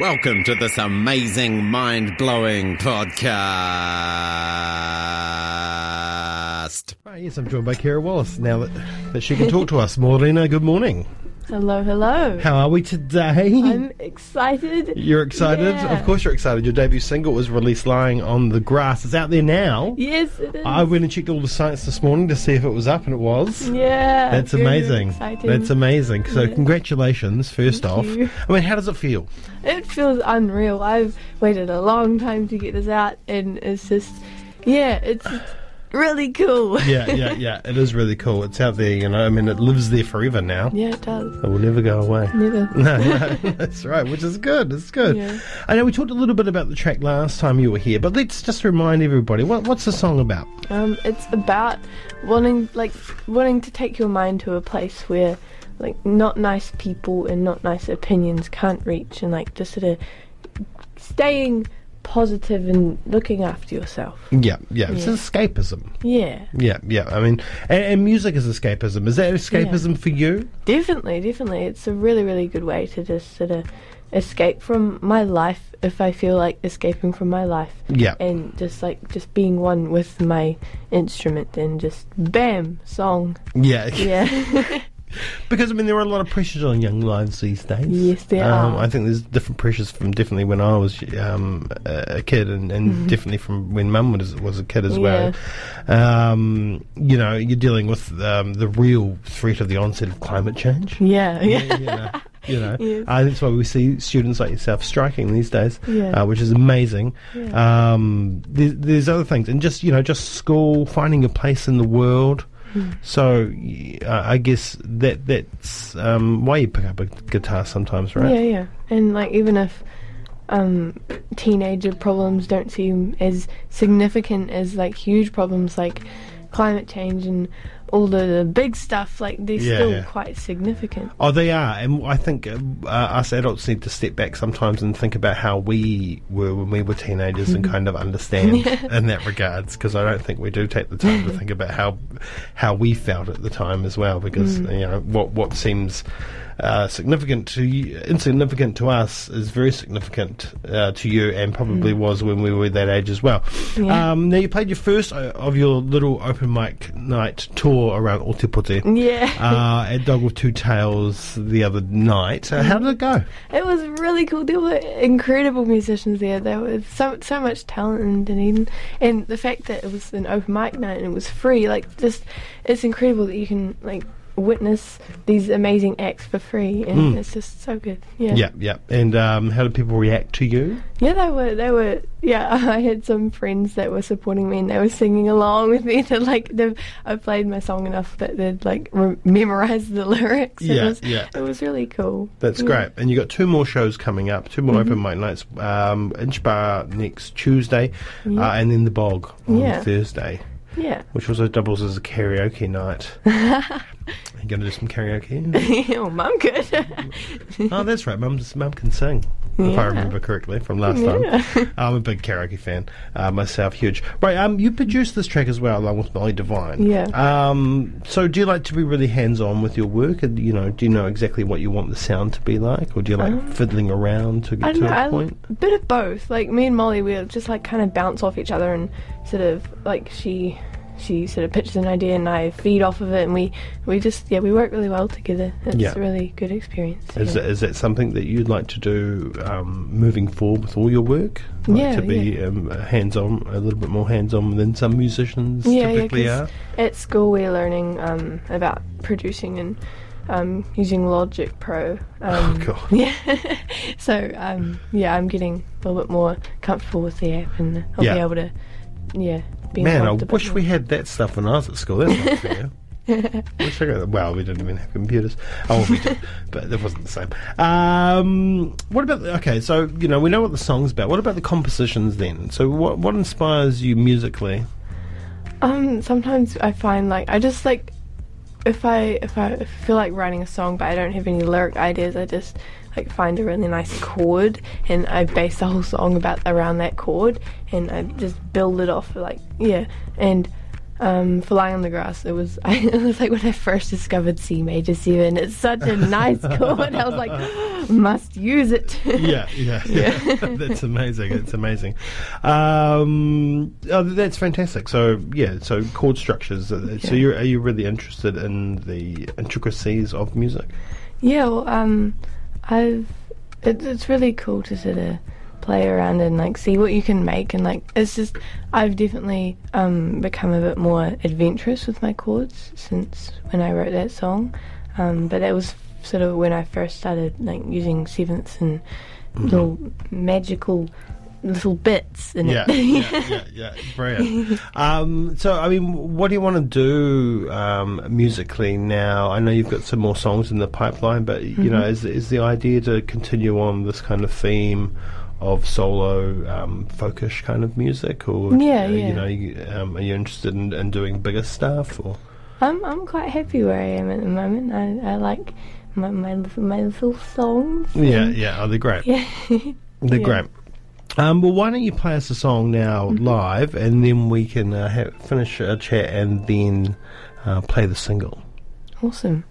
Welcome to this amazing, mind blowing podcast. Right, yes, I'm joined by Kara Wallace now that, that she can talk to us. Morena, good morning. Hello, hello. How are we today? I'm excited. You're excited? Yeah. Of course you're excited. Your debut single was released Lying on the Grass. It's out there now. Yes, it is. I went and checked all the sites this morning to see if it was up, and it was. yeah. That's very, amazing. exciting. That's amazing. So, Yeah. congratulations, first Thank off. you. I mean, how does it feel? It feels unreal. I've waited a long time to get this out, and it's just, yeah, it's really cool. Yeah, yeah, yeah. It is really cool. It's out there, you know. I mean, it lives there forever now. Yeah, it does. It will never go away. Never. No, no, that's right, which is good. It's good. Yeah. I know we talked a little bit about the track last time you were here, but let's just remind everybody what, what's the song about? Um, it's about wanting, like, wanting to take your mind to a place where, like, not nice people and not nice opinions can't reach, and like just sort of staying positive and looking after yourself. Yeah, yeah, it's Yeah. escapism. Yeah. Yeah, yeah. I mean, and, and music is escapism. Is that escapism for you? Definitely, definitely. It's a really, really good way to just sort of escape from my life if I feel like escaping from my life. Yeah. And just like just being one with my instrument and just bam, song. Yeah. Yeah. because I mean, there are a lot of pressures on young lives these days. Yes, there um, are. I think there's different pressures from definitely when I was um, a kid, and, and definitely from when Mum was was a kid as well. Um, you know, you're dealing with um, the real threat of the onset of climate change. yeah, yeah. you know, you know. Yes. Uh, that's why we see students like yourself striking these days, Yeah. uh, which is amazing. Yeah. Um, there's, there's other things, and just you know, just school, finding a place in the world. So uh, I guess that that's um, why you pick up a guitar sometimes, right? Yeah, yeah. And like even if um teenager problems don't seem as significant as like huge problems like climate change and all the, the big stuff, like they're Yeah, still yeah. quite significant. Oh, they are, and I think uh, uh, us adults need to step back sometimes and think about how we were when we were teenagers and kind of understand in that regards. Because I don't think we do take the time to think about how how we felt at the time as well. Because you know what what seems. Uh, significant to you, insignificant to us is very significant uh, to you, and probably was when we were that age as well. Yeah. Um, now you played your first of your little open mic night tour around Otepoti Yeah. uh, at Dog with Two Tails the other night. Uh, how did it go? It was really cool. There were incredible musicians there. There was so so much talent in Dunedin, and the fact that it was an open mic night and it was free, like just it's incredible that you can like witness these amazing acts for free, and Mm. it's just so good. Yeah. Yeah, yeah. And um, how did people react to you? Yeah, they were. They were. Yeah, I had some friends that were supporting me, and they were singing along with me. That like, they've, I played my song enough that they'd like re- memorize the lyrics. Yeah, it was, yeah. It was really cool. That's Yeah. great. And you got two more shows coming up, two more Mm-hmm. open mic nights. Um, Inch Bar next Tuesday, Yeah. uh, and then the Bog on Yeah. Thursday, Yeah. which also doubles as a karaoke night. you going to do some karaoke? oh, mum could. oh, that's right. Mum's, Mum can sing, if I remember correctly from last Yeah. time. I'm a big karaoke fan uh, myself, huge. Right, um, you produced this track as well, along with Molly Devine. Yeah. Um, so do you like to be really hands-on with your work? And, you know, do you know exactly what you want the sound to be like, or do you like Um, fiddling around to get don't know. to a point? a bit of both. Like me and Molly, we just like kind of bounce off each other and sort of like she. She sort of pitches an idea and I feed off of it, and we, we just yeah we work really well together. It's Yeah. a really good experience. Is, yeah. that, is that something that you'd like to do um, moving forward with all your work? Like Yeah, to be um, hands-on, a little bit more hands-on than some musicians Yeah, yeah, are. At school, we're learning um, about producing and um, using Logic Pro. Um, Oh, God. Yeah. so um, yeah, I'm getting a little bit more comfortable with the app, and I'll Yeah. be able to, yeah, Man, I involved a bit wish more. we had that stuff when I was at school. That's not fair. wish I got, well, we didn't even have computers. Oh, we did, but it wasn't the same. Um, what about the, okay? So you know, we know what the song's about. What about the compositions then? So what what inspires you musically? Um, sometimes I find like I just like if I if I feel like writing a song but I don't have any lyric ideas, I just like find a really nice chord and I base the whole song about around that chord and I just build it off like yeah and um, "Flying on the Grass." It was I, it was like when I first discovered C major seven. It's such a nice chord. I was like, must use it. yeah, yeah, yeah. that's amazing. It's amazing. Um, oh, that's fantastic. So yeah, so chord structures. uh, So Yeah. you are you really interested in the intricacies of music? Yeah, well, um, I've it, it's really cool to sort of play around and like see what you can make and like it's just I've definitely um become a bit more adventurous with my chords since when I wrote that song, um, but that was sort of when I first started like using sevenths and little magical little bits in Yeah, it. yeah, yeah, yeah. Brilliant. Um, so, I mean, what do you want to do um, musically now? I know you've got some more songs in the pipeline, but you Mm-hmm. know, is is the idea to continue on this kind of theme of solo um, folkish kind of music, or Yeah, uh, yeah. you know, you, um, are you interested in, in doing bigger stuff? Or I'm I'm quite happy where I am at the moment. I, I like my my little, my little songs. yeah, yeah, oh, they're great. yeah. They're Yeah. great. Um, well, why don't you play us a song now Mm-hmm. live, and then we can uh, ha- finish our chat and then uh, play the single. Awesome.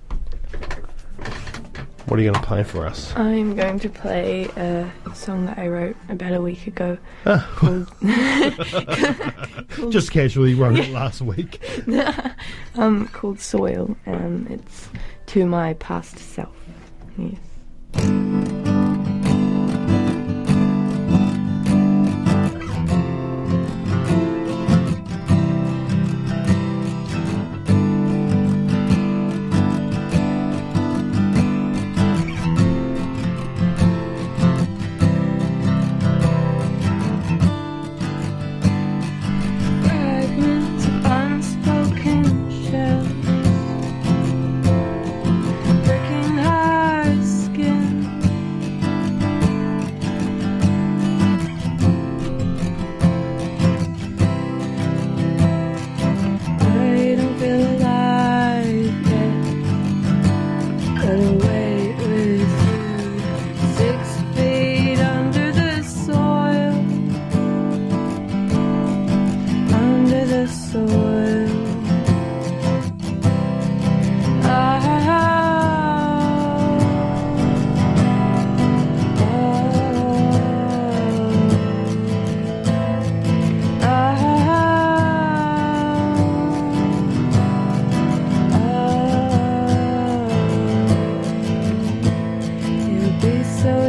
What are you going to play for us? I'm going to play a song that I wrote about a week ago Ah, called, just casually wrote it last week. um, called Soil. Um, it's to my past self. Yes. Soil.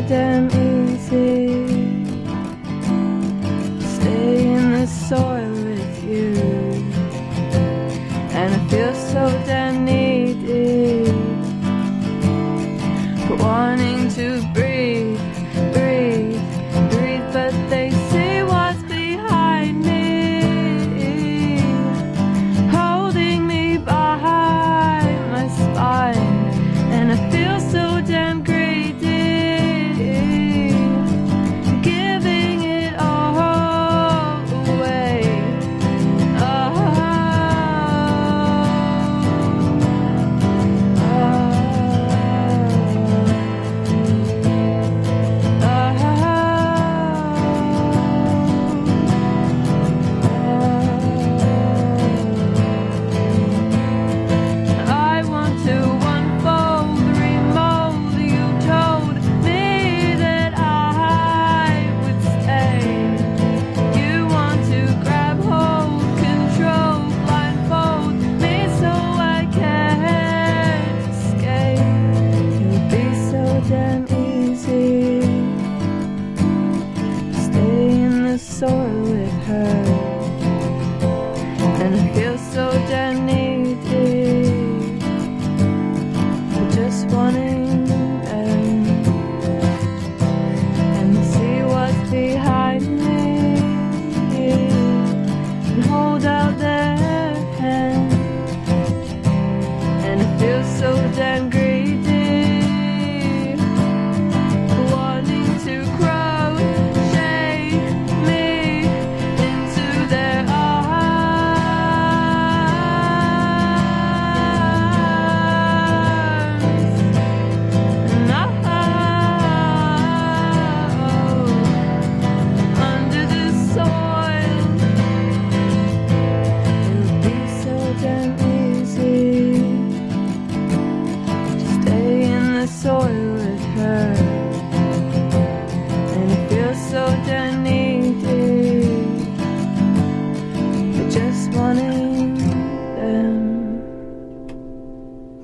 Damn easy stay in the soil And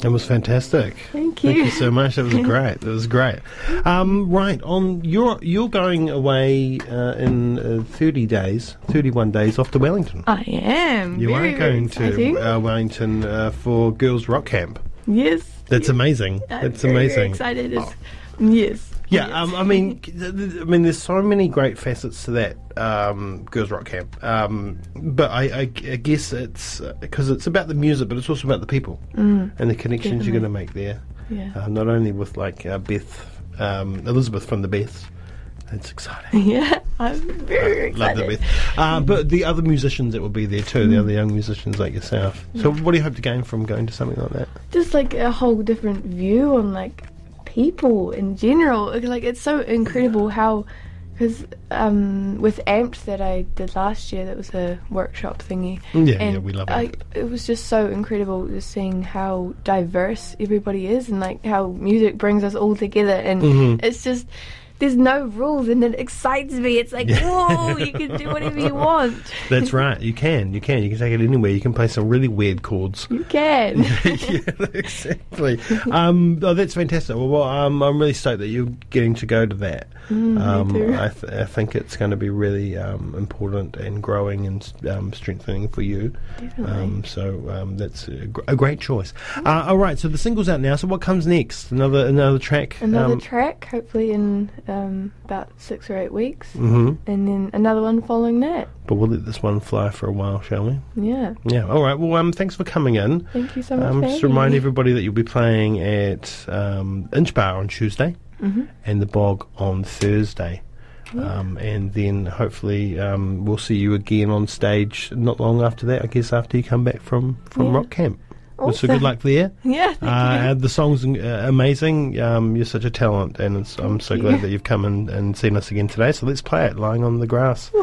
That was fantastic. Thank you. Thank you so much. That was great. That was great. Um, right on, you're you're going away uh, in uh, thirty days, thirty-one days off to Wellington. I am. You very, are going to uh, Wellington uh, for Girls Rock Camp. Yes. That's amazing. I'm That's very, very amazing. excited. It's, yes. Yeah, um, I mean, I mean, there's so many great facets to that um, Girls Rock Camp, um, but I, I, I guess it's because it's about the music, but it's also about the people and the connections you're going to make there. Yeah. Uh, not only with like uh, Beth, um, Elizabeth from the Beths. It's exciting. yeah. I'm very, very Love the Beth. Uh, but the other musicians that will be there too, the other young musicians like yourself. So, what do you hope to gain from going to something like that? just like a whole different view on like people in general. Like it's so incredible how, because um, with Amped that I did last year, that was a workshop thingy. Yeah, and yeah, we love I, It was just so incredible just seeing how diverse everybody is and like how music brings us all together. And Mm-hmm. it's just. There's no rules, and it excites me. It's like, whoa, you can do whatever you want. That's right. You can. You can. You can take it anywhere. You can play some really weird chords. You can. yeah, exactly. Um, oh, that's fantastic. Well, well um, I'm really stoked that you're getting to go to that. um. I, th- I think it's going to be really um, important and growing and um, strengthening for you. Definitely. Um, so um, that's a, gr- a great choice. Uh, all right, so the single's out now. So what comes next? Another another track. Another track, hopefully in um, about six or eight weeks, mhm. and then another one following that. But we'll let this one fly for a while, shall we? Yeah. Yeah. All right. Well, um, thanks for coming in. Thank you so much. Um, just remind everybody that you'll be playing at um, Inch Bar on Tuesday Mm-hmm. and the Bog on Thursday. Um, and then hopefully um, we'll see you again on stage not long after that, I guess, after you come back from, from Yeah. Rock Camp. Well, so good luck there. Yeah. Uh, the song's uh, amazing. Um, you're such a talent, and it's, I'm so glad that you've come and, and seen us again today. So let's play it, lying on the grass.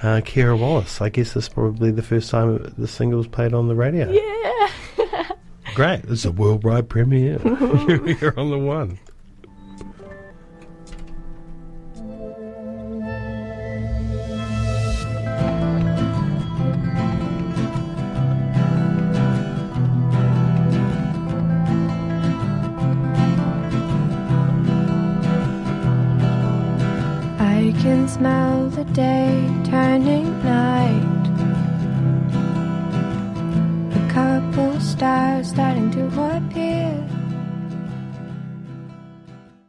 Uh, Kira Wallace. I guess this is probably the first time the single was played on the radio. Yeah. Great. Is a worldwide premiere. You're on the one.